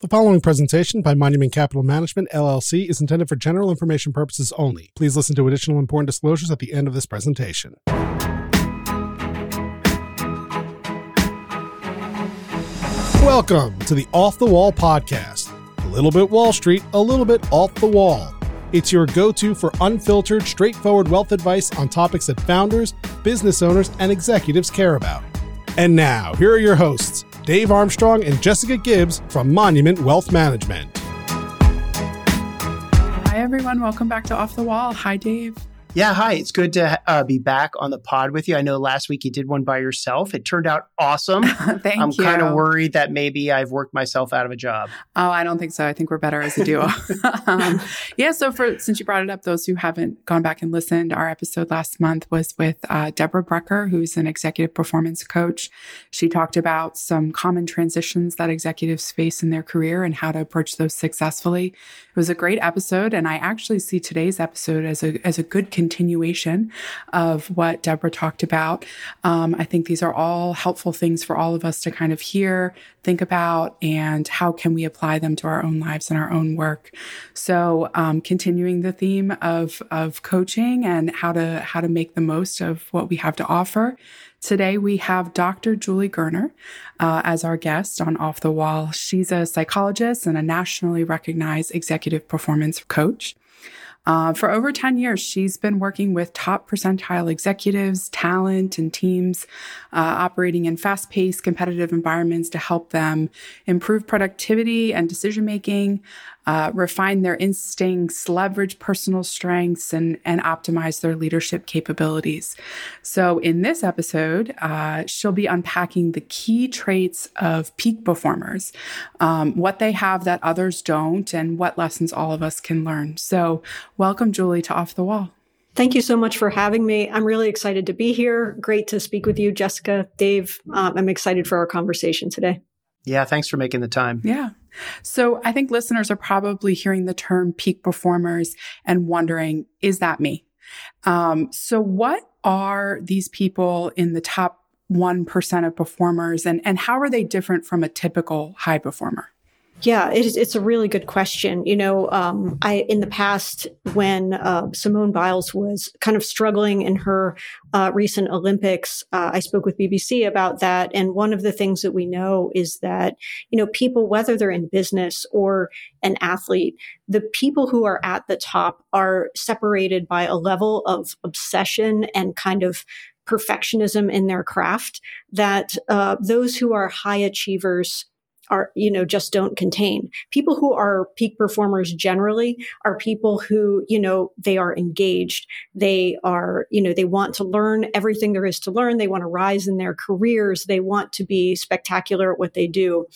The following presentation by Monument Capital Management, LLC, is intended for general information purposes only. Please listen to additional important disclosures at the end of this presentation. Welcome to the Off the Wall podcast. A little bit Wall Street, a little bit off the wall. It's your go to for unfiltered, straightforward wealth advice on topics that founders, business owners, and executives care about. And now, here are your hosts, Dave Armstrong and Jessica Gibbs from Monument Wealth Management. Hi, everyone. Welcome back to Off the Wall. Hi, Dave. Yeah, hi. It's good to uh, be back on the pod with you. I know last week you did one by yourself. It turned out awesome. Thank I'm you. kind of worried that maybe I've worked myself out of a job. Oh, I don't think so. I think we're better as a duo. um, yeah. So, for since you brought it up, those who haven't gone back and listened, our episode last month was with uh, Deborah Brecker, who's an executive performance coach. She talked about some common transitions that executives face in their career and how to approach those successfully. It was a great episode, and I actually see today's episode as a as a good continuation of what Deborah talked about. Um, I think these are all helpful things for all of us to kind of hear, think about, and how can we apply them to our own lives and our own work. So, um, continuing the theme of of coaching and how to how to make the most of what we have to offer. Today, we have Dr. Julie Gurner uh, as our guest on Off the Wall. She's a psychologist and a nationally recognized executive performance coach. Uh, for over 10 years, she's been working with top percentile executives, talent, and teams uh, operating in fast paced, competitive environments to help them improve productivity and decision making, uh, refine their instincts, leverage personal strengths, and, and optimize their leadership capabilities. So, in this episode, uh, she'll be unpacking the key traits of peak performers, um, what they have that others don't, and what lessons all of us can learn. So, welcome, Julie, to Off the Wall. Thank you so much for having me. I'm really excited to be here. Great to speak with you, Jessica, Dave. Um, I'm excited for our conversation today. Yeah, thanks for making the time. Yeah. So I think listeners are probably hearing the term peak performers and wondering, is that me? Um, so what are these people in the top 1% of performers and, and how are they different from a typical high performer? Yeah, it is, it's a really good question. You know, um, I in the past when uh, Simone Biles was kind of struggling in her uh, recent Olympics, uh, I spoke with BBC about that. And one of the things that we know is that you know people, whether they're in business or an athlete, the people who are at the top are separated by a level of obsession and kind of perfectionism in their craft that uh, those who are high achievers are, you know, just don't contain. People who are peak performers generally are people who, you know, they are engaged. They are, you know, they want to learn everything there is to learn. They want to rise in their careers. They want to be spectacular at what they do.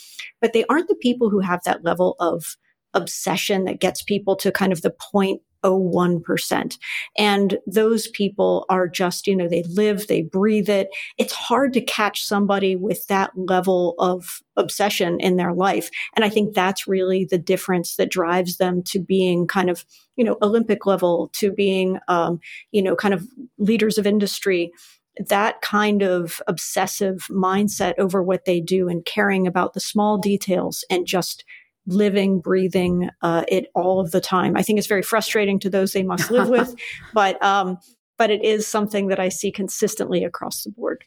But they aren't the people who have that level of obsession that gets people to kind of the point 0.01%. And those people are just, you know, they live, they breathe it. It's hard to catch somebody with that level of obsession in their life. And I think that's really the difference that drives them to being kind of, you know, Olympic level, to being, um, you know, kind of leaders of industry that kind of obsessive mindset over what they do and caring about the small details and just living, breathing uh, it all of the time. I think it's very frustrating to those they must live with, but um, but it is something that I see consistently across the board.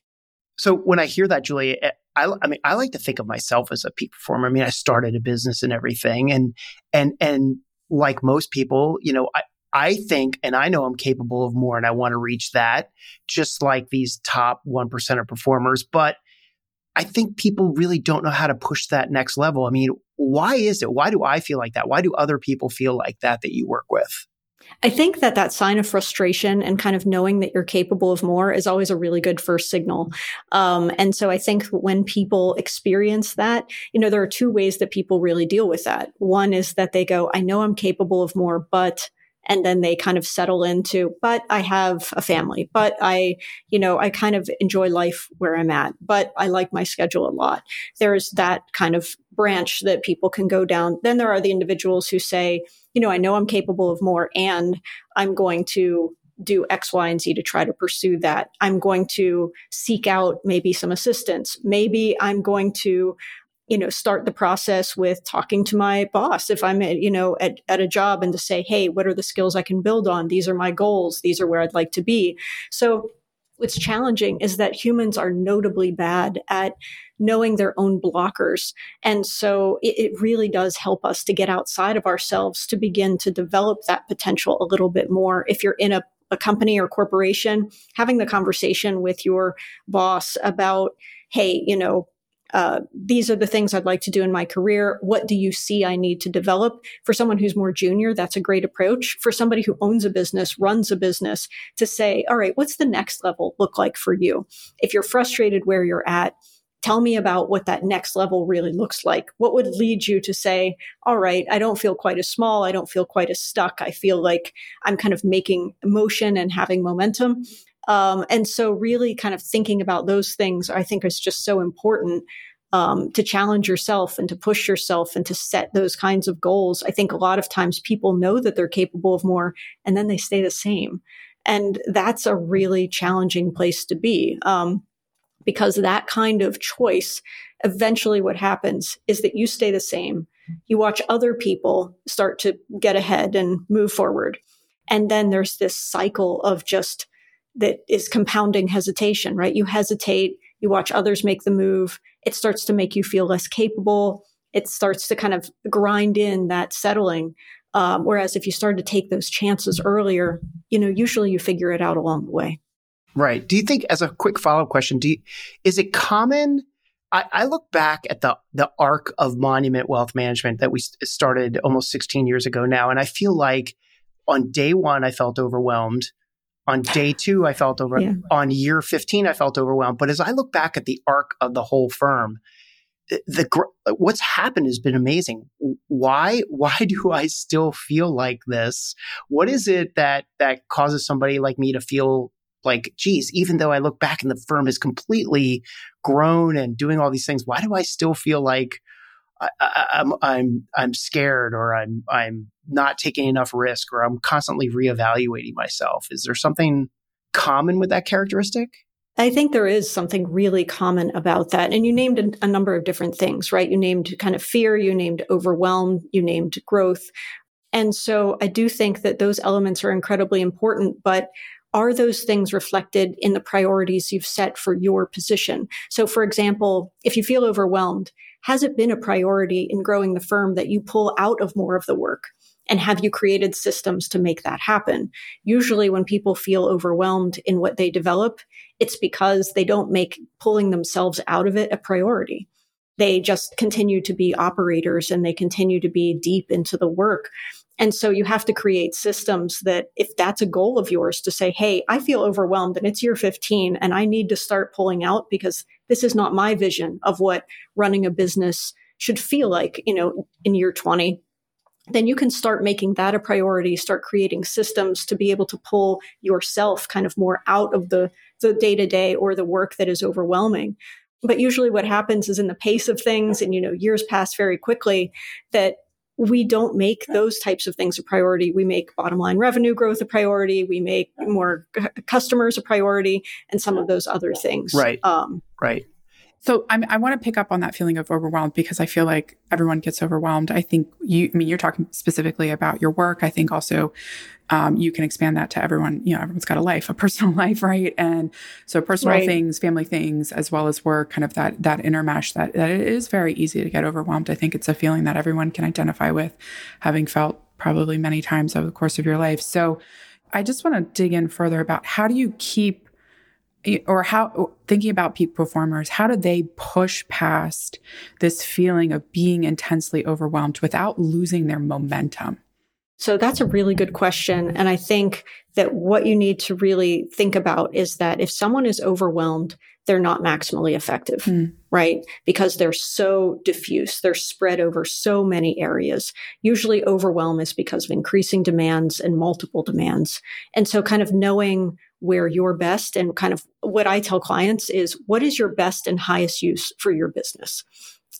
So when I hear that, Julie, eh, I, I mean, I like to think of myself as a peak performer. I mean, I started a business and everything, and and and like most people, you know, I, I think and I know I'm capable of more and I want to reach that, just like these top 1% of performers. But I think people really don't know how to push that next level. I mean, why is it? Why do I feel like that? Why do other people feel like that that you work with? I think that that sign of frustration and kind of knowing that you're capable of more is always a really good first signal. Um, and so I think when people experience that, you know, there are two ways that people really deal with that. One is that they go, I know I'm capable of more, but and then they kind of settle into but i have a family but i you know i kind of enjoy life where i'm at but i like my schedule a lot there's that kind of branch that people can go down then there are the individuals who say you know i know i'm capable of more and i'm going to do X, Y, and Z to try to pursue that. I'm going to seek out maybe some assistance. Maybe I'm going to you know, start the process with talking to my boss if I'm, at, you know, at, at a job and to say, hey, what are the skills I can build on? These are my goals. These are where I'd like to be. So what's challenging is that humans are notably bad at knowing their own blockers. And so it, it, really does help us to get outside of ourselves to begin to develop that potential a little bit more. If you're in a, a company or corporation, having the conversation with your boss about, hey, you know, uh, these are the things I'd like to do in my career. What do you see I need to develop? For someone who's more junior, that's a great approach. For somebody who owns a business, runs a business, to say, all right, what's the next level look like for you? If you're frustrated where you're at, tell me about what that next level really looks like. What would lead you to say, all right, I don't feel quite as small. I don't feel quite as stuck. I feel like I'm kind of making motion and having momentum. Um, and so, really, kind of thinking about those things, I think, is just so important um, to challenge yourself and to push yourself and to set those kinds of goals. I think a lot of times people know that they're capable of more, and then they stay the same, and that's a really challenging place to be. Um, because that kind of choice, eventually, what happens is that you stay the same. You watch other people start to get ahead and move forward. And then there's this cycle of just that is compounding hesitation, right? You hesitate, you watch others make the move. It starts to make you feel less capable. It starts to kind of grind in that settling. Um, whereas if you start to take those chances earlier, you know, usually you figure it out along the way. Right. Do you think, as a quick follow up question, do you, is it common? I, I, look back at the the arc of Monument Wealth Management that we started almost 16 years ago now, and I feel like on day one I felt overwhelmed. On day two, I felt over. Yeah. On year 15, I felt overwhelmed. But as I look back at the arc of the whole firm, the, the what's happened has been amazing. Why why do I still feel like this? What is it that that causes somebody like me to feel like, geez, even though I look back and the firm has completely grown and doing all these things, why do I still feel like I, am I'm, I'm I'm scared or I'm I'm not taking enough risk or I'm constantly reevaluating myself? Is there something common with that characteristic? I think there is something really common about that. And you named a, a, number of different things, right? You named kind of fear, you named overwhelm, you named growth. And so I do think that those elements are incredibly important, but are those things reflected in the priorities you've set for your position? So, for example, if you feel overwhelmed, has it been a priority in growing the firm that you pull out of more of the work? And have you created systems to make that happen? Usually, when people feel overwhelmed in what they develop, it's because they don't make pulling themselves out of it a priority they just continue to be operators and they continue to be deep into the work. And so you have to create systems that if that's a goal of yours to say, Hey, I feel overwhelmed and it's year 15 and I need to start pulling out because this is not my vision of what running a business should feel like, you know, in year 20 then you can start making that a priority, start creating systems to be able to pull yourself kind of more out of the the day to day or the work that is overwhelming. But usually what happens is in the pace of things and, you know, years pass very quickly that we don't make those types of things a priority. We make bottom line revenue growth a priority. We make more c- customers a priority and some of those other things. Right. Um, right. So I'm, i want to pick up on that feeling of overwhelmed because I feel like everyone gets overwhelmed. I think you, I mean, you're talking specifically about your work. I think also um, you can expand that to everyone. You know, everyone's got a life, a personal life, right? And so personal right. things, family things, as well as work, kind of that that intermesh. That that it is very easy to get overwhelmed. I think it's a feeling that everyone can identify with, having felt probably many times over the course of your life. So I just want to dig in further about how do you keep or how thinking about peak performers how do they push past this feeling of being intensely overwhelmed without losing their momentum? So that's a really good question and i think that what you need to really think about is that if someone is overwhelmed they're not maximally effective mm. right? Because they're so diffuse they're spread over so many areas. Usually overwhelm is because of increasing demands and multiple demands. And so kind of knowing where you're best and kind of what I tell clients is what is your best and highest use for your business?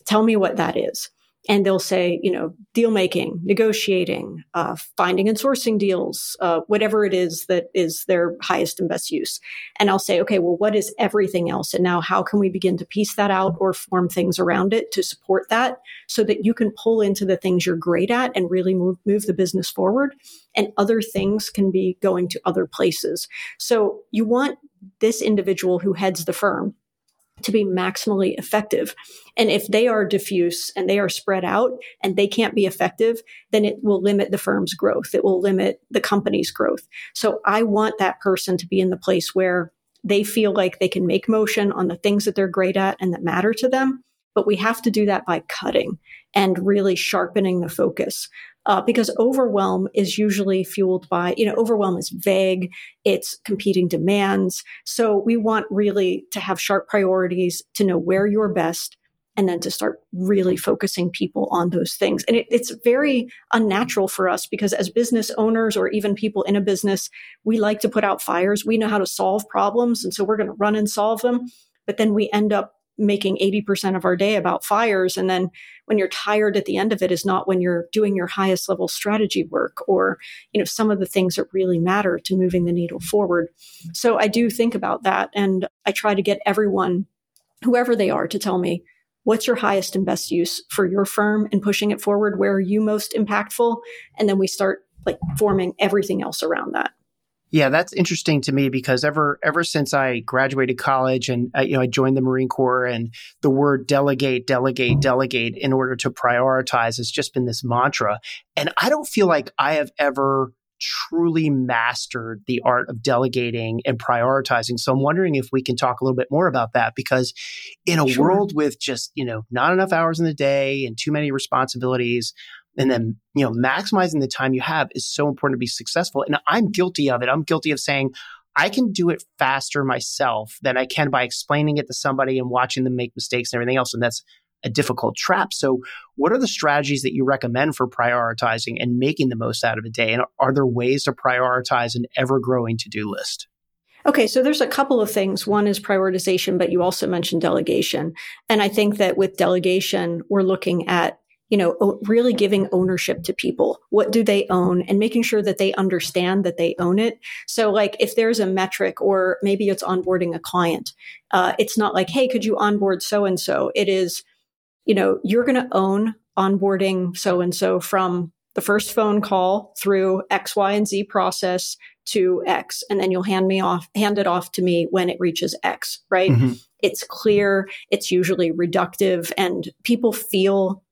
Tell me what that is. And they'll say, you know, deal making, negotiating, uh, finding and sourcing deals, uh, whatever it is that is their highest and best use. And I'll say, okay, well, what is everything else? And now how can we begin to piece that out or form things around it to support that so that you can pull into the things you're great at and really move, move the business forward and other things can be going to other places. So you want this individual who heads the firm to be maximally effective. And if they are diffuse and they are spread out and they can't be effective, then it will limit the firm's growth. It will limit the company's growth. So I want that person to be in the place where they feel like they can make motion on the things that they're great at and that matter to them. But we have to do that by cutting and really sharpening the focus uh, because overwhelm is usually fueled by, you know, overwhelm is vague, it's competing demands. So we want really to have sharp priorities, to know where you're best, and then to start really focusing people on those things. And it, it's very unnatural for us because as business owners or even people in a business, we like to put out fires. We know how to solve problems. And so we're going to run and solve them. But then we end up making 80% of our day about fires. And then when you're tired at the end of it is not when you're doing your highest level strategy work or, you know, some of the things that really matter to moving the needle forward. So I do think about that. And I try to get everyone, whoever they are, to tell me, what's your highest and best use for your firm and pushing it forward? Where are you most impactful? And then we start like forming everything else around that. Yeah, that's interesting to me because ever ever since I graduated college and I, you know I joined the Marine Corps and the word delegate, delegate, delegate in order to prioritize has just been this mantra. And I don't feel like I have ever truly mastered the art of delegating and prioritizing. So I'm wondering if we can talk a little bit more about that because in a sure. world with just, you know, not enough hours in the day and too many responsibilities, and then you know maximizing the time you have is so important to be successful. And i'm guilty of it. I'm guilty of saying i can do it faster myself than i can by explaining it to somebody and watching them make mistakes and everything else. And that's a difficult trap. So what are the strategies that you recommend for prioritizing and making the most out of a day? And are there ways to prioritize an ever growing to-do list? Okay, so there's a couple of things. One is prioritization, but you also mentioned delegation. And I think that with delegation, we're looking at you know, really giving ownership to people. What do they own and making sure that they understand that they own it. So like if there's a metric or maybe it's onboarding a client, uh, it's not like, Hey, could you onboard so and so? It is, you know, you're going to own onboarding so and so from the first phone call through X, Y, and Z process to X, and then you'll hand me off, hand it off to me when it reaches X, right? Mm-hmm. It's clear. It's usually reductive and people feel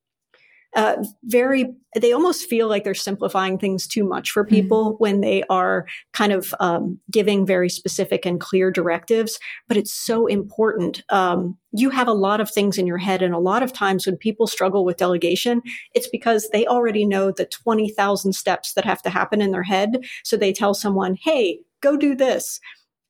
uh, very they almost feel like they're simplifying things too much for mm-hmm. people mm-hmm. when they are kind of um, giving very specific and clear directives but it's so important um, you have a lot of things in your head and a lot of times when people struggle with delegation it's because they already know the 20000 steps that have to happen in their head so they tell someone hey go do this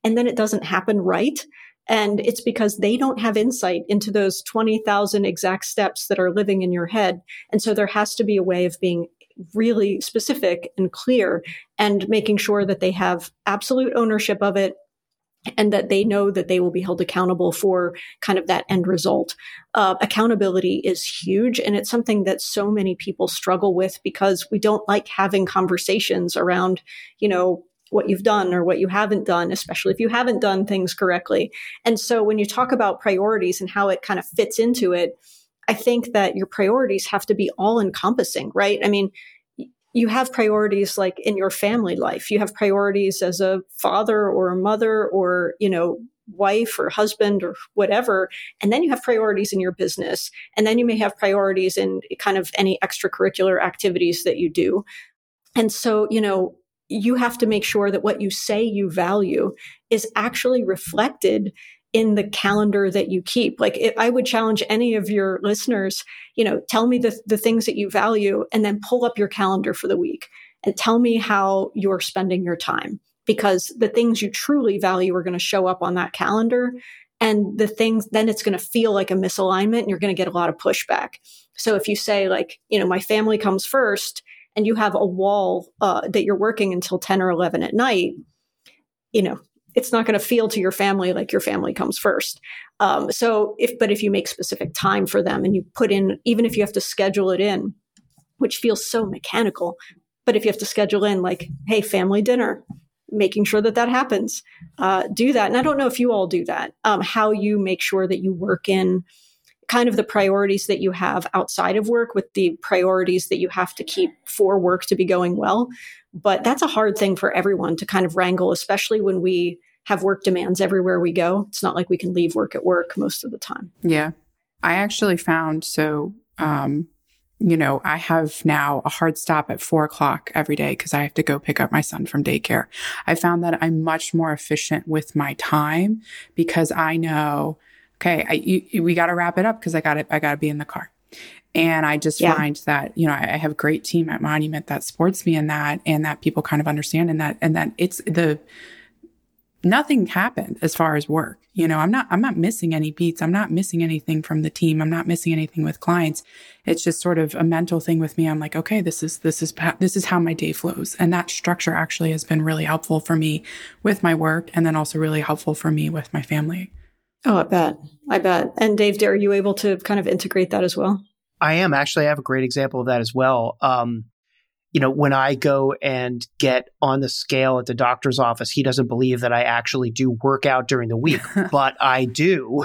and then it doesn't happen right and it's because they don't have insight into those 20,000 exact steps that are living in your head. And so there has to be a way of being really specific and clear and making sure that they have absolute ownership of it and that they know that they will be held accountable for kind of that end result. Uh, accountability is huge, and it's something that so many people struggle with because we don't like having conversations around, you know, what you've done or what you haven't done, especially if you haven't done things correctly. And so when you talk about priorities and how it kind of fits into it, I think that your priorities have to be all encompassing, right? I mean, you have priorities like in your family life. You have priorities as a father or a mother or, you know, wife or husband or whatever. And then you have priorities in your business. And then you may have priorities in kind of any extracurricular activities that you do. And so, you know, you have to make sure that what you say you value is actually reflected in the calendar that you keep. Like I would challenge any of your listeners, you know, tell me the, the things that you value and then pull up your calendar for the week and tell me how you're spending your time because the things you truly value are going to show up on that calendar and the things then it's going to feel like a misalignment and you're going to get a lot of pushback. So if you say like, you know, my family comes first and you have a wall uh, that you're working until 10 or 11 at night, you know, it's not going to feel to your family like your family comes first. Um, so if, but if you make specific time for them and you put in, even if you have to schedule it in, which feels so mechanical, but if you have to schedule in like, hey, family dinner, making sure that that happens, uh, do that. And I don't know if you all do that, um, how you make sure that you work in kind of the priorities that you have outside of work with the priorities that you have to keep for work to be going well. But that's a hard thing for everyone to kind of wrangle, especially when we have work demands everywhere we go. It's not like we can leave work at work most of the time. Yeah. I actually found so, um, you know, I have now a hard stop at four o'clock every day because I have to go pick up my son from daycare. I found that I'm much more efficient with my time because I know, okay, I, you, we got to wrap it up because I got to, I got to be in the car. And I just yeah. find that, you know, I, I have a great team at Monument that supports me in that and that people kind of understand and that and that it's the, nothing happened as far as work. You know, I'm not, I'm not missing any beats. I'm not missing anything from the team. I'm not missing anything with clients. It's just sort of a mental thing with me. I'm like, okay, this is, this is, this is how my day flows. And that structure actually has been really helpful for me with my work and then also really helpful for me with my family. Oh, I bet. I bet. And Dave, are you able to kind of integrate that as well? I am actually. I have a great example of that as well. Um, you know, when I go and get on the scale at the doctor's office, he doesn't believe that I actually do work out during the week, but I do.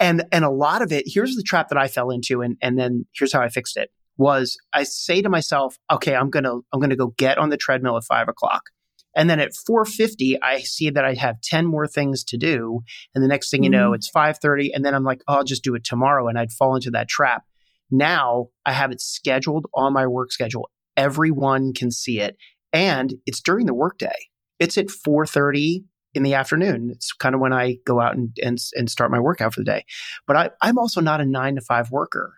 and and a lot of it, here's the trap that I fell into, and and then here's how I fixed it. Was I say to myself, okay, I'm gonna I'm gonna go get on the treadmill at five o'clock. And then at 4:50, I see that I have 10 more things to do, and the next thing you know, mm. it's 5:30, and then I'm like, oh, I'll just do it tomorrow, and I'd fall into that trap. Now I have it scheduled on my work schedule. Everyone can see it. And it's during the workday. It's at 4:30 in the afternoon. It's kind of when I go out and, and, and start my workout for the day. But I, I'm also not a nine to five worker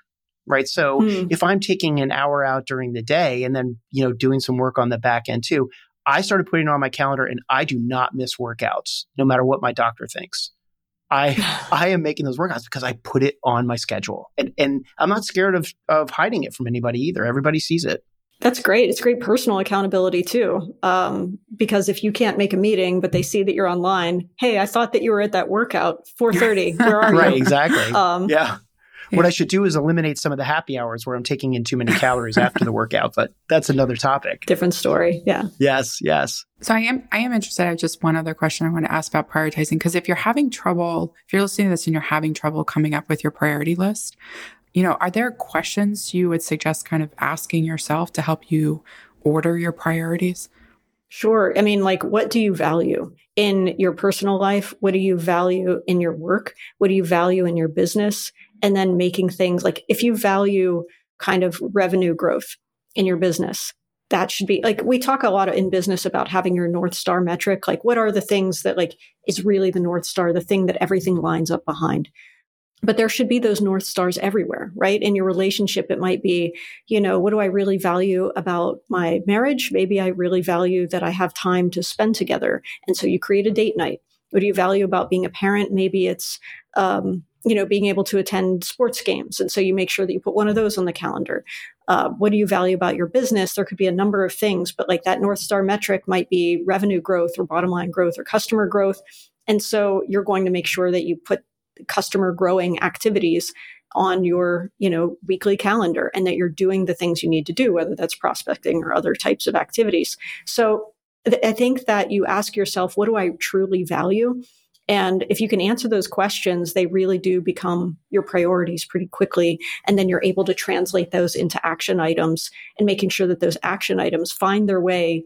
right? So hmm. if I'm taking an hour out during the day and then, you know, doing some work on the back end too, I started putting it on my calendar and I do not miss workouts no matter what my doctor thinks. I I am making those workouts because I put it on my schedule, and and I'm not scared of of hiding it from anybody either. Everybody sees it. That's great. It's great personal accountability too, um, because if you can't make a meeting, but they see that you're online, hey, I thought that you were at that workout, 4:30. Where are you? right, exactly. Um, yeah. What I should do is eliminate some of the happy hours where I'm taking in too many calories after the workout, but that's another topic. Different story. Yeah. Yes, yes. So I am I am interested. I have just one other question I want to ask about prioritizing because if you're having trouble, if you're listening to this and you're having trouble coming up with your priority list, you know, are there questions you would suggest kind of asking yourself to help you order your priorities? Sure. I mean, like, what do you value in your personal life? What do you value in your work? What do you value in your business? And then making things like if you value kind of revenue growth in your business, that should be like we talk a lot in business about having your north star metric like what are the things that like is really the north star the thing that everything lines up behind. But there should be those north stars everywhere right? In your relationship it might be you know what do i really value about my marriage? Maybe i really value that i have time to spend together. And so you create a date night. What do you value about being a parent? Maybe it's um, you know, being able to attend sports games. And so you make sure that you put one of those on the calendar. Uh, what do you value about your business? There could be a number of things, but like that North Star metric might be revenue growth or bottom line growth or customer growth. And so you're going to make sure that you put customer growing activities on your, you know, weekly calendar and that you're doing the things you need to do, whether that's prospecting or other types of activities. So I think that you ask yourself, what do I truly value? And if you can answer those questions, they really do become your priorities pretty quickly. And then you're able to translate those into action items and making sure that those action items find their way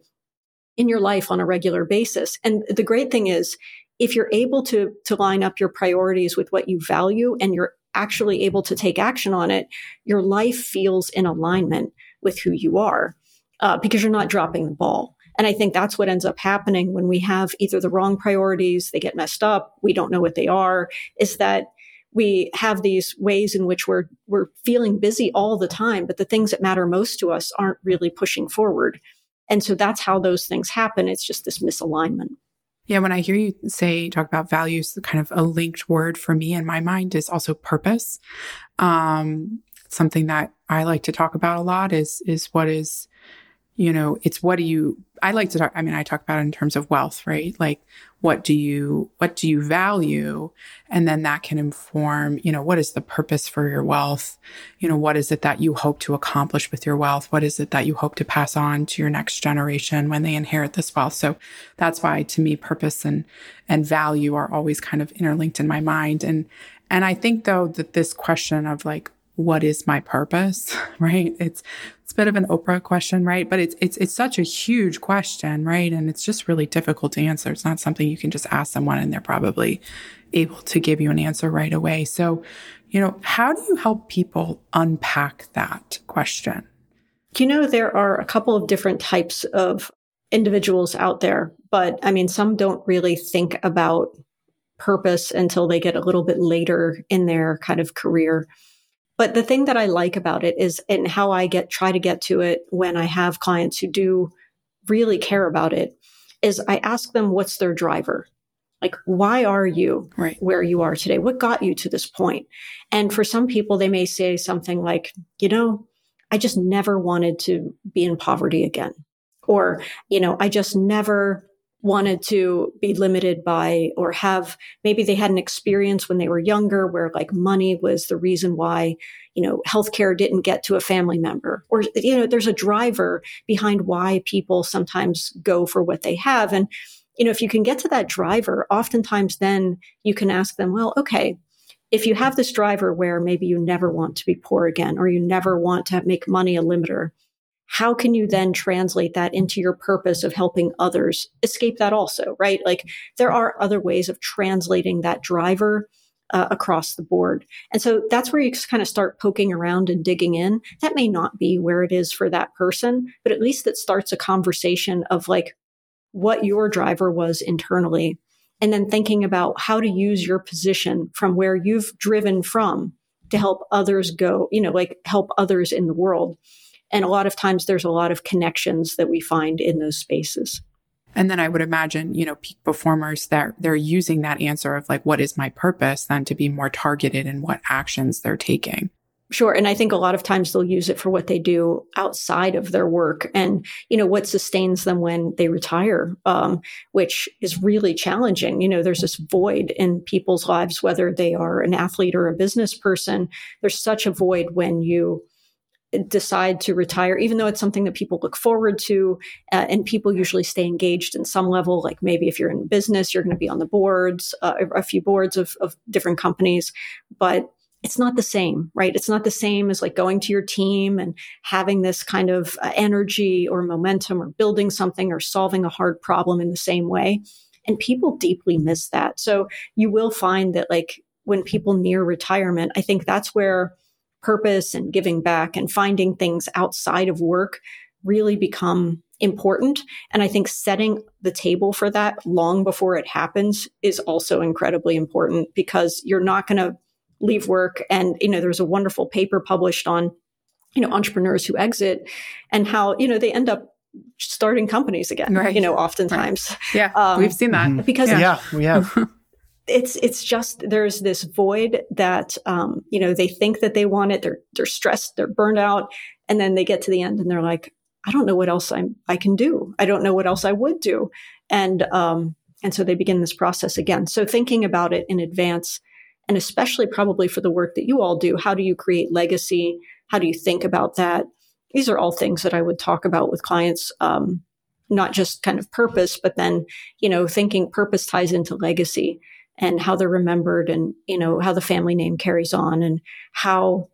in your life on a regular basis. And the great thing is, if you're able to, to line up your priorities with what you value and you're actually able to take action on it, your life feels in alignment with who you are uh, because you're not dropping the ball. And I think that's what ends up happening when we have either the wrong priorities, they get messed up, we don't know what they are, is that we have these ways in which we're we're feeling busy all the time, but the things that matter most to us aren't really pushing forward. And so that's how those things happen. It's just this misalignment. Yeah, when I hear you say talk about values, kind of a linked word for me in my mind is also purpose. Um, something that I like to talk about a lot is is what is you know, it's what do you, I like to talk, I mean, I talk about it in terms of wealth, right? Like, what do you, what do you value? And then that can inform, you know, what is the purpose for your wealth? You know, what is it that you hope to accomplish with your wealth? What is it that you hope to pass on to your next generation when they inherit this wealth? So that's why to me, purpose and, and value are always kind of interlinked in my mind. And, and I think though that this question of like, what is my purpose? Right? It's it's a bit of an Oprah question, right? But it's it's it's such a huge question, right? And it's just really difficult to answer. It's not something you can just ask someone and they're probably able to give you an answer right away. So, you know, how do you help people unpack that question? You know, there are a couple of different types of individuals out there, but I mean, some don't really think about purpose until they get a little bit later in their kind of career. But the thing that I like about it is, and how I get, try to get to it when I have clients who do really care about it, is I ask them what's their driver? Like, why are you right. where you are today? What got you to this point? And for some people, they may say something like, you know, I just never wanted to be in poverty again. Or, you know, I just never wanted to be limited by or have maybe they had an experience when they were younger where like money was the reason why you know healthcare didn't get to a family member. Or you know there's a driver behind why people sometimes go for what they have. And you know if you can get to that driver oftentimes then you can ask them well okay if you have this driver where maybe you never want to be poor again or you never want to make money a limiter how can you then translate that into your purpose of helping others escape that also, right? Like there are other ways of translating that driver uh, across the board. And so that's where you kind of start poking around and digging in. That may not be where it is for that person, but at least it starts a conversation of like what your driver was internally. And then thinking about how to use your position from where you've driven from to help others go, you know, like help others in the world. And a lot of times there's a lot of connections that we find in those spaces. And then I would imagine, you know, peak performers that they're using that answer of like, what is my purpose then to be more targeted in what actions they're taking. Sure. And I think a lot of times they'll use it for what they do outside of their work and, you know, what sustains them when they retire, um, which is really challenging. You know, there's this void in people's lives, whether they are an athlete or a business person. There's such a void when you decide to retire, even though it's something that people look forward to, uh, and people usually stay engaged in some level. Like maybe if you're in business, you're going to be on the boards, uh, a few boards of, of different companies, but it's not the same, right? It's not the same as like going to your team and having this kind of uh, energy or momentum or building something or solving a hard problem in the same way. And people deeply miss that. So you will find that like when people near retirement, I think that's where purpose and giving back and finding things outside of work really become important. And I think setting the table for that long before it happens is also incredibly important because you're not going to leave work. And, you know, there's a wonderful paper published on, you know, entrepreneurs who exit and how, you know, they end up starting companies again, right. you know, oftentimes. Right. Yeah. Um, we've seen that. Mm-hmm. Because, yeah, yeah we have. it's it's just there's this void that um, you know they think that they want it. They're they're stressed. They're burned out, and then they get to the end and they're like, I don't know what else I'm I can do. I don't know what else I would do, and um, and so they begin this process again. So thinking about it in advance, and especially probably for the work that you all do, how do you create legacy? How do you think about that? These are all things that I would talk about with clients. Um, not just kind of purpose, but then, you know, thinking purpose ties into legacy and how they're remembered and, you know, how the family name carries on and how,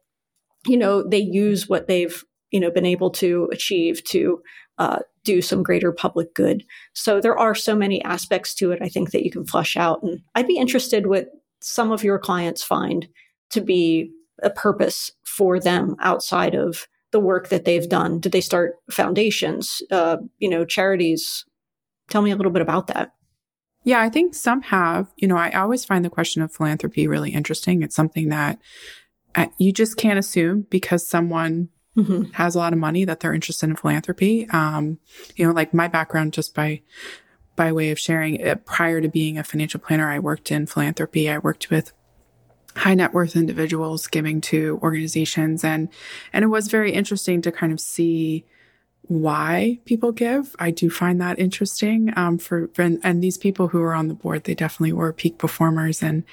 you know, they use what they've, you know, been able to achieve to uh, do some greater public good. So there are so many aspects to it, I think, that you can flush out. And I'd be interested what some of your clients find to be a purpose for them outside of the work that they've done. Did they start foundations, uh, you know, charities? Tell me a little bit about that. Yeah, I think some have. You know, I always find the question of philanthropy really interesting. It's something that uh, you just can't assume because someone mm-hmm. has a lot of money that they're interested in philanthropy. Um, you know, like my background, just by by way of sharing, it, prior to being a financial planner, I worked in philanthropy. I worked with high net worth individuals giving to organizations, and and it was very interesting to kind of see why people give. I do find that interesting. Um, for and, and, these people who are on the board, they definitely were peak performers, and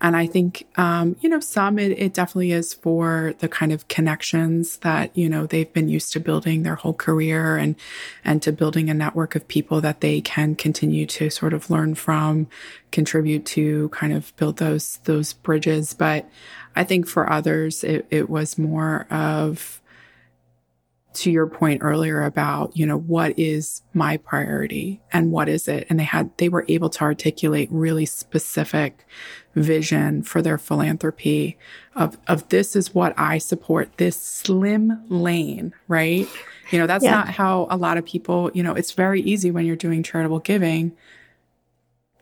and I think um, you know some it, it definitely is for the kind of connections that you know they've been used to building their whole career and and to building a network of people that they can continue to sort of learn from, contribute to, kind of build those those bridges. But I think for others, it, it was more of to your point earlier about, you know, what is my priority and what is it? And they had, they were able to articulate really specific vision for their philanthropy of, of this is what I support, this slim lane, right? You know, that's yeah. not how a lot of people, you know, it's very easy when you're doing charitable giving.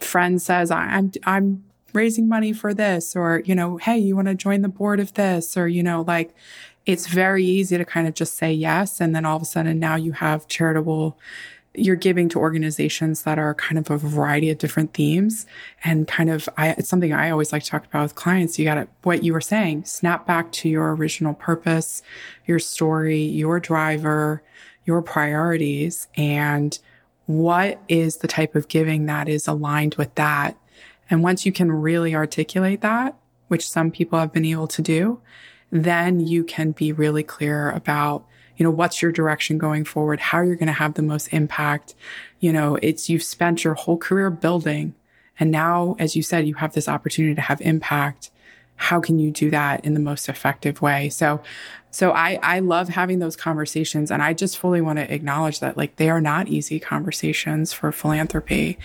Friend says, I'm, I'm raising money for this, or, you know, hey, you want to join the board of this, or, you know, like, it's very easy to kind of just say yes. And then all of a sudden now you have charitable, you're giving to organizations that are kind of a variety of different themes and kind of, I, it's something I always like to talk about with clients. You got to, what you were saying, snap back to your original purpose, your story, your driver, your priorities, and what is the type of giving that is aligned with that. And once you can really articulate that, which some people have been able to do, then you can be really clear about, you know, what's your direction going forward, how you're going to have the most impact. You know, it's you've spent your whole career building. And now, as you said, you have this opportunity to have impact. How can you do that in the most effective way? So, so I, I love having those conversations and I just fully want to acknowledge that like they are not easy conversations for philanthropy,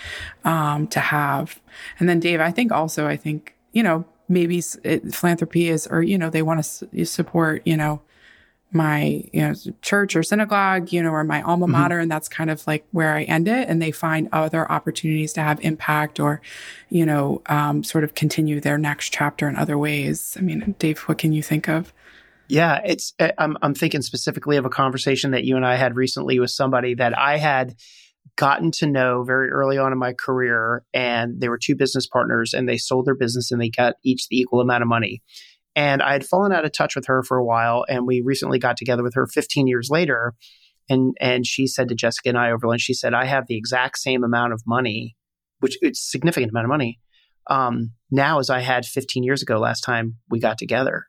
um, to have. And then Dave, I think also, I think, you know, maybe it, philanthropy is, or, you know, they want to support, you know, my, you know, church or synagogue, you know, or my alma mm-hmm. mater. Mm-hmm. And that's kind of like where I end it. And they find other opportunities to have impact or, you know, um, sort of continue their next chapter in other ways. I mean, Dave, what can you think of? Yeah, it's, eh, I'm, I'm thinking specifically of a conversation that you and I had recently with somebody that I had gotten to know very early on in my career. And they were two business partners and they sold their business and they got each the equal amount of money. And I had fallen out of touch with her for a while. And we recently got together with her 15 years later. And, and she said to Jessica and I over lunch, she said, I have the exact same amount of money, which it's a significant amount of money um, now as I had 15 years ago last time we got together.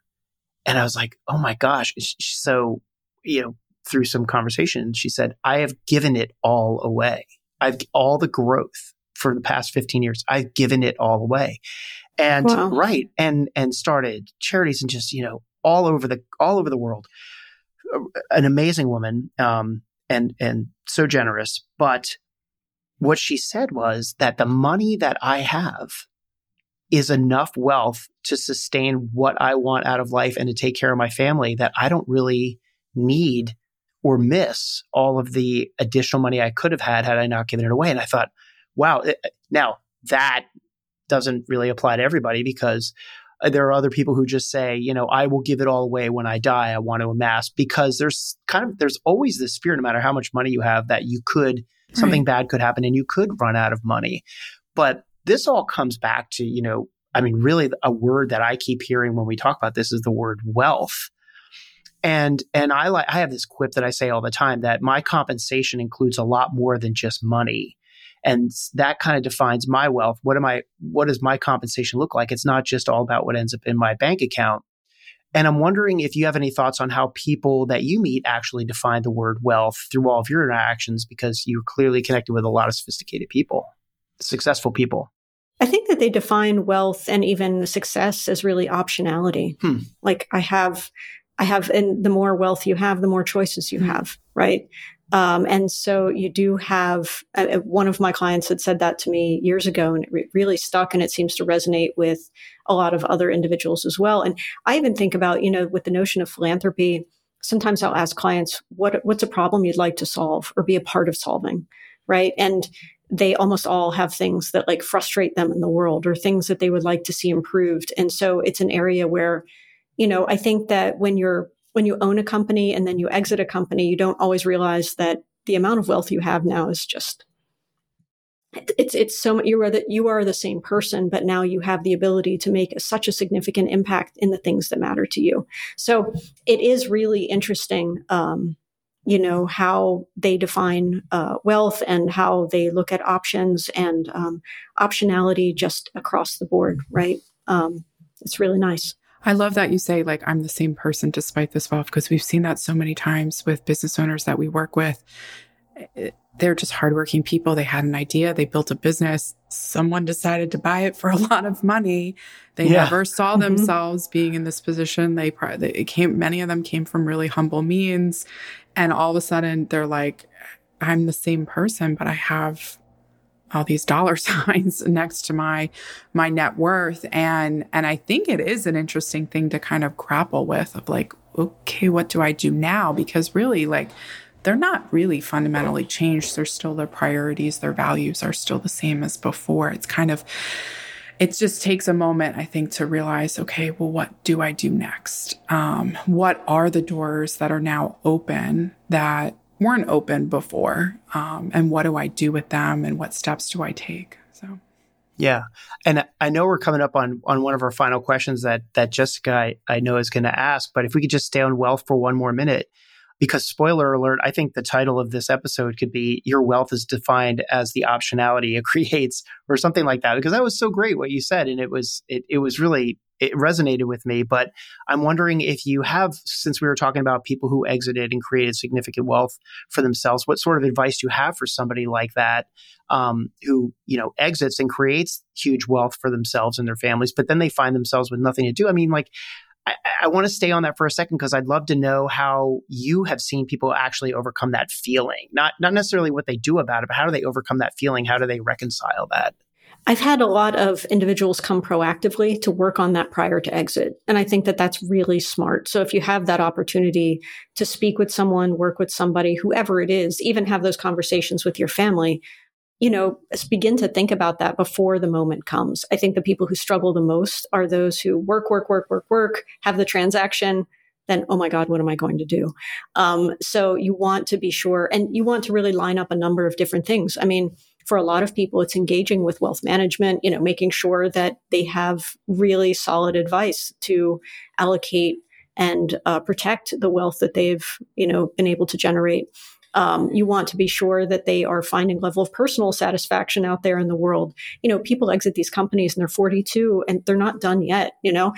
And I was like, oh my gosh. So, you know, through some conversation, she said, I have given it all away. I've all the growth for the past 15 years. I've given it all away. And wow. right. And, and started charities and just, you know, all over the, all over the world. An amazing woman. Um, and, and so generous. But what she said was that the money that I have is enough wealth to sustain what I want out of life and to take care of my family that I don't really need or miss all of the additional money I could have had had I not given it away. And I thought, wow, it, now that doesn't really apply to everybody because uh, there are other people who just say, you know, I will give it all away when I die. I want to amass because there's kind of, there's always this fear, no matter how much money you have, that you could, something right. bad could happen and you could run out of money. But this all comes back to, you know, I mean, really a word that I keep hearing when we talk about this is the word wealth. And and I like I have this quip that I say all the time that my compensation includes a lot more than just money. And that kind of defines my wealth. What am I what does my compensation look like? It's not just all about what ends up in my bank account. And I'm wondering if you have any thoughts on how people that you meet actually define the word wealth through all of your interactions because you're clearly connected with a lot of sophisticated people, successful people. I think that they define wealth and even success as really optionality. Hmm. Like I have I have, and the more wealth you have, the more choices you mm-hmm. have, right? Um, and so you do have, uh, uh, one of my clients had said that to me years ago and it re- really stuck and it seems to resonate with a lot of other individuals as well. And I even think about, you know, with the notion of philanthropy, sometimes I'll ask clients, what, what's a problem you'd like to solve or be a part of solving? Right. And they almost all have things that like frustrate them in the world or things that they would like to see improved. And so it's an area where you know, I think that when you're, when you own a company and then you exit a company, you don't always realize that the amount of wealth you have now is just, it's, it's so you are that you are the same person, but now you have the ability to make such a significant impact in the things that matter to you. So it is really interesting, um, you know, how they define uh, wealth and how they look at options and um, optionality just across the board, right? Um, it's really nice. I love that you say, like, I'm the same person despite this wealth, because we've seen that so many times with business owners that we work with. They're just hardworking people. They had an idea, they built a business. Someone decided to buy it for a lot of money. They yeah. never saw mm-hmm. themselves being in this position. They, they came, many of them came from really humble means and all of a sudden they're like i'm the same person but i have all these dollar signs next to my my net worth. And and i think it is an interesting thing to kind of grapple with of like okay what do i do now? Because really like they're not really fundamentally changed. They're still their priorities their values are still the same as before. It's kind of it just takes a moment, I think, to realize, okay, well, what do I do next? Um, what are the doors that are now open that weren't open before? Um, and what do I do with them? And what steps do I take? So. Yeah, and I know we're coming up on on one of our final questions that that Jessica I, I know is going to ask, but if we could just stay on wealth for one more minute, because spoiler alert, I think the title of this episode could be Your Wealth is Defined as the Optionality It Creates or something like that. Because that was so great what you said. And it was it it was really it resonated with me. But I'm wondering if you have, since we were talking about people who exited and created significant wealth for themselves, what sort of advice do you have for somebody like that um, who, you know, exits and creates huge wealth for themselves and their families, but then they find themselves with nothing to do? I mean, like, I, I want to stay on that for a second because I'd love to know how you have seen people actually overcome that feeling. Not not necessarily what they do about it, but how do they overcome that feeling? How do they reconcile that? I've had a lot of individuals come proactively to work on that prior to exit. And I think that that's really smart. So if you have that opportunity to speak with someone, work with somebody, whoever it is, even have those conversations with your family, you know, begin to think about that before the moment comes. I think the people who struggle the most are those who work, work, work, work, work, have the transaction, then, oh my God, what am I going to do? Um, so you want to be sure, and you want to really line up a number of different things. I mean, for a lot of people, it's engaging with wealth management, you know, making sure that they have really solid advice to allocate and uh, protect the wealth that they've, you know, been able to generate. Um, you want to be sure that they are finding level of personal satisfaction out there in the world. You know, people exit these companies and they're 42 and they're not done yet, you know,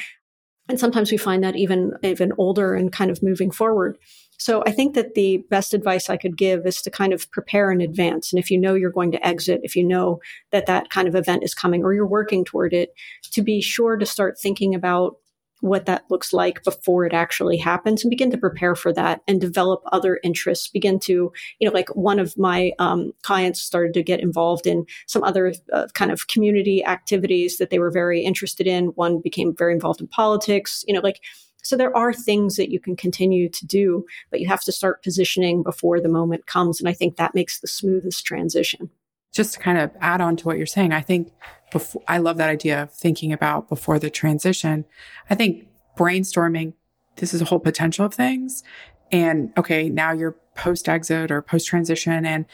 and sometimes we find that even, even older and kind of moving forward. So I think that the best advice I could give is to kind of prepare in advance. And if you know you're going to exit, if you know that that kind of event is coming or you're working toward it, to be sure to start thinking about what that looks like before it actually happens and begin to prepare for that and develop other interests begin to you know like one of my um, clients started to get involved in some other uh, kind of community activities that they were very interested in. One became very involved in politics you know like so there are things that you can continue to do but you have to start positioning before the moment comes and i think that makes the smoothest transition just to kind of add on to what you're saying, I think before, I love that idea of thinking about before the transition. I think brainstorming, this is a whole potential of things. And okay, now you're post exit or post transition and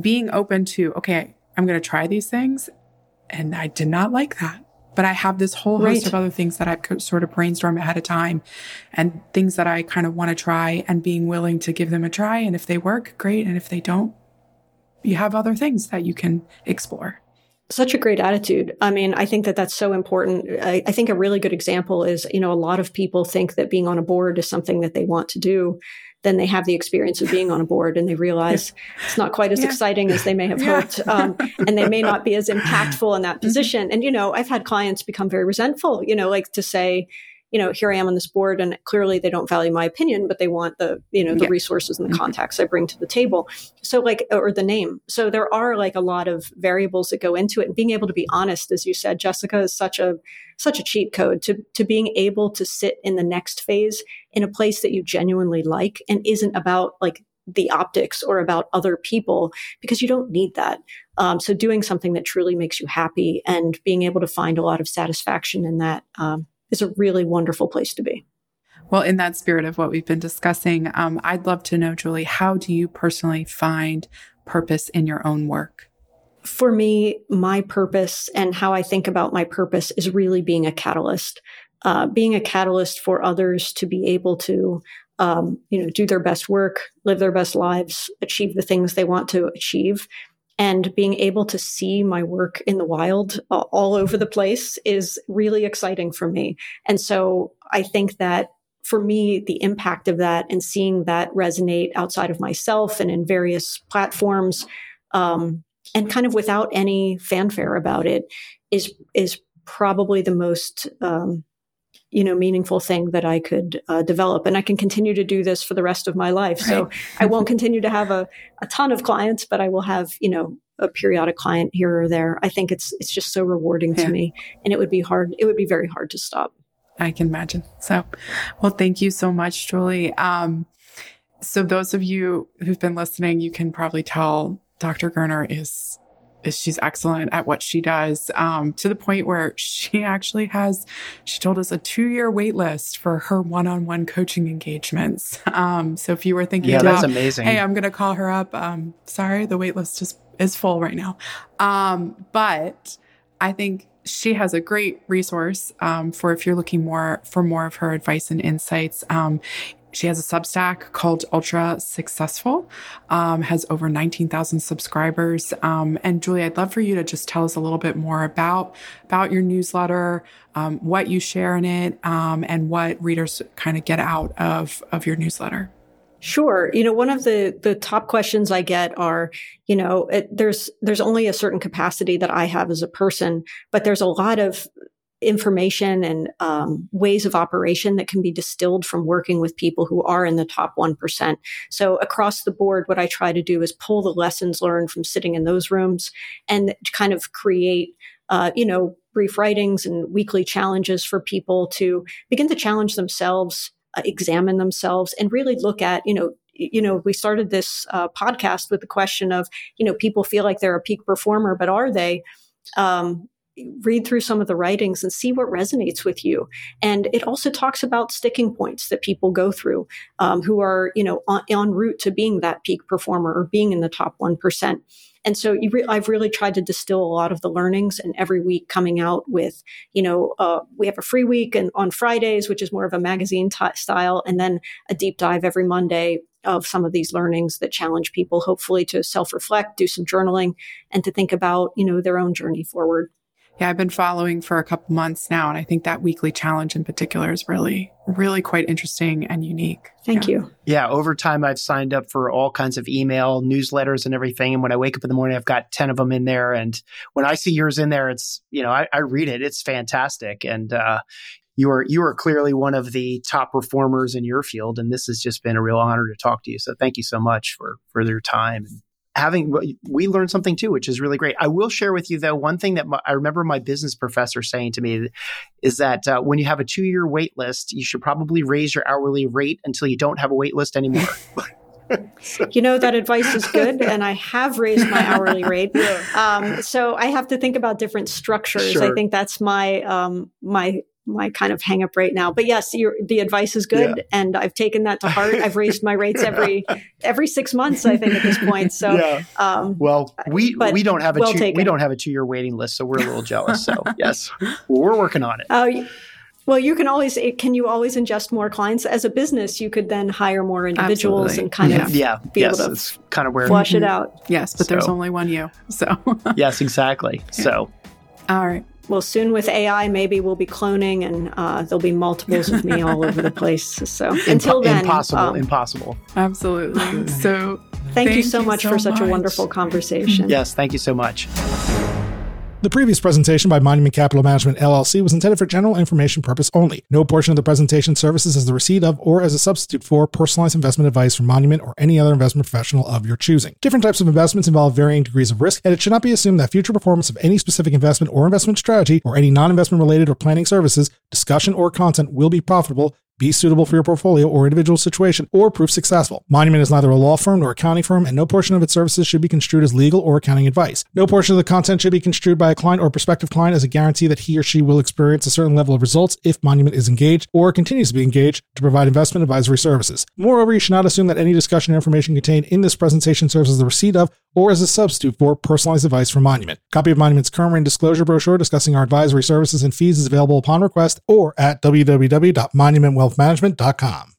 being open to, okay, I'm going to try these things. And I did not like that. But I have this whole host of other things that I've sort of brainstormed ahead of time and things that I kind of want to try and being willing to give them a try. And if they work, great. And if they don't, you have other things that you can explore. Such a great attitude. I mean, I think that that's so important. I, I, think a really good example is, you know, a lot of people think that being on a board is something that they want to do. Then they have the experience of being on a board and they realize it's not quite as yeah. exciting as they may have yeah. hoped. Um, and they may not be as impactful in that mm-hmm. position. And, you know, I've had clients become very resentful, you know, like to say, you know, here I am on this board and clearly they don't value my opinion, but they want the, you know, the yeah. resources and the mm-hmm. contacts I bring to the table. So like, or the name. So there are like a lot of variables that go into it and being able to be honest, as you said, Jessica is such a, such a cheat code to, to being able to sit in the next phase in a place that you genuinely like and isn't about like the optics or about other people because you don't need that. Um, so doing something that truly makes you happy and being able to find a lot of satisfaction in that um, is a really wonderful place to be. Well, in that spirit of what we've been discussing, um, I'd love to know, Julie, how do you personally find purpose in your own work? For me, my purpose and how I think about my purpose is really being a catalyst, uh, being a catalyst for others to be able to um, you know, do their best work, live their best lives, achieve the things they want to achieve. And being able to see my work in the wild uh, all over the place is really exciting for me. And so I think that for me, the impact of that and seeing that resonate outside of myself and in various platforms, um, and kind of without any fanfare about it, is is probably the most um, you know meaningful thing that I could uh, develop, and I can continue to do this for the rest of my life. Right. So I won't continue to have a, a ton of clients, but I will have you know a periodic client here or there. I think it's it's just so rewarding yeah. to me, and it would be hard. It would be very hard to stop. I can imagine. So, well, thank you so much, Julie. Um, so those of you who've been listening, you can probably tell Dr. Gurner is she's excellent at what she does um, to the point where she actually has she told us a two-year wait list for her one-on-one coaching engagements. Um, so if you were thinking yeah that's amazing. Hey i'm gonna call her up um, sorry the wait list is is full right now. Um, but i think she has a great resource um, for if you're looking more for more of her advice and insights. Um, she has a Substack called Ultra Successful, um, has over 19,000 subscribers. Um, and Julie, I'd love for you to just tell us a little bit more about, about your newsletter, um, what you share in it, um, and what readers kind of get out of, of your newsletter. Sure. You know, one of the the top questions I get are, you know, it, there's there's only a certain capacity that I have as a person, but there's a lot of information and um, ways of operation that can be distilled from working with people who are in the top 1%. So across the board, what I try to do is pull the lessons learned from sitting in those rooms and kind of create, uh, you know, brief writings and weekly challenges for people to begin to challenge themselves uh, examine themselves and really look at, you know, you know, we started this uh, podcast with the question of, you know, people feel like they're a peak performer, but are they? Um, read through some of the writings and see what resonates with you. And it also talks about sticking points that people go through um, who are, you know, on, en route to being that peak performer or being in the top 1%. And so re- I've really tried to distill a lot of the learnings and every week coming out with, you know, uh, we have a free week and on Fridays, which is more of a magazine t- style, and then a deep dive every Monday of some of these learnings that challenge people hopefully to self-reflect, do some journaling and to think about, you know, their own journey forward. Yeah, I've been following for a couple months now. And I think that weekly challenge in particular is really, really quite interesting and unique. Thank yeah. you. Yeah, over time, I've signed up for all kinds of email, newsletters, and everything. And when I wake up in the morning, I've got 10 of them in there. And when I see yours in there, it's, you know, I, I read it. It's fantastic. And, uh, you are you are clearly one of the top performers in your field, and this has just been a real honor to talk to you. So thank you so much for for your time and having we learned something too which is really great. I will share with you though one thing that my, i remember my business professor saying to me is that uh, when you have a two year wait list you should probably raise your hourly rate until you don't have a wait list anymore. You know that advice is good and i have raised my hourly rate. Um, so i have to think about different structures. Sure. i think that's my um, my my kind of hang up right now. But yes, the advice is good, yeah. and I've taken that to heart. I've raised my rates every every six months, I think, at this point. So, yeah. um, well, we we don't have a well two, we don't have a two year waiting list, so we're a little jealous. So, yes, we're working on it. Uh, well, you can always can you always ingest more clients as a business. You could then hire more individuals Absolutely. and kind yeah. of yeah, be yes, able to it's kind of where flush it out. Yes, but so. there's only one you. So yes, exactly. So all right well, soon with AI, maybe we'll be cloning and uh, there'll be multiples of me all over the place. So until then, impossible, um, impossible. Absolutely. So thank, thank you so you much so for such a wonderful conversation. Yes, thank you so much. The previous presentation by Monument Capital Management LLC was intended for general information purpose only. No portion of the presentation services as the receipt of or as a substitute for personalized investment advice from Monument or any other investment professional of your choosing. Different types of investments involve varying degrees of risk, and it should not be assumed that future performance of any specific investment or investment strategy or any non-investment related or planning services, discussion, or content will be profitable be suitable for your portfolio or individual situation, or prove successful. Monument is neither a law firm nor accounting firm, and no portion of its services should be construed as legal or accounting advice. No portion of the content should be construed by a client or prospective client as a guarantee that he or she will experience a certain level of results if Monument is engaged or continues to be engaged to provide investment advisory services. Moreover, you should not assume that any discussion or information contained in this presentation serves as the receipt of or as a substitute for personalized advice from Monument. Copy of Monument's current written disclosure brochure discussing our advisory services and fees is available upon request or at www.monumentwealthmanagement.com.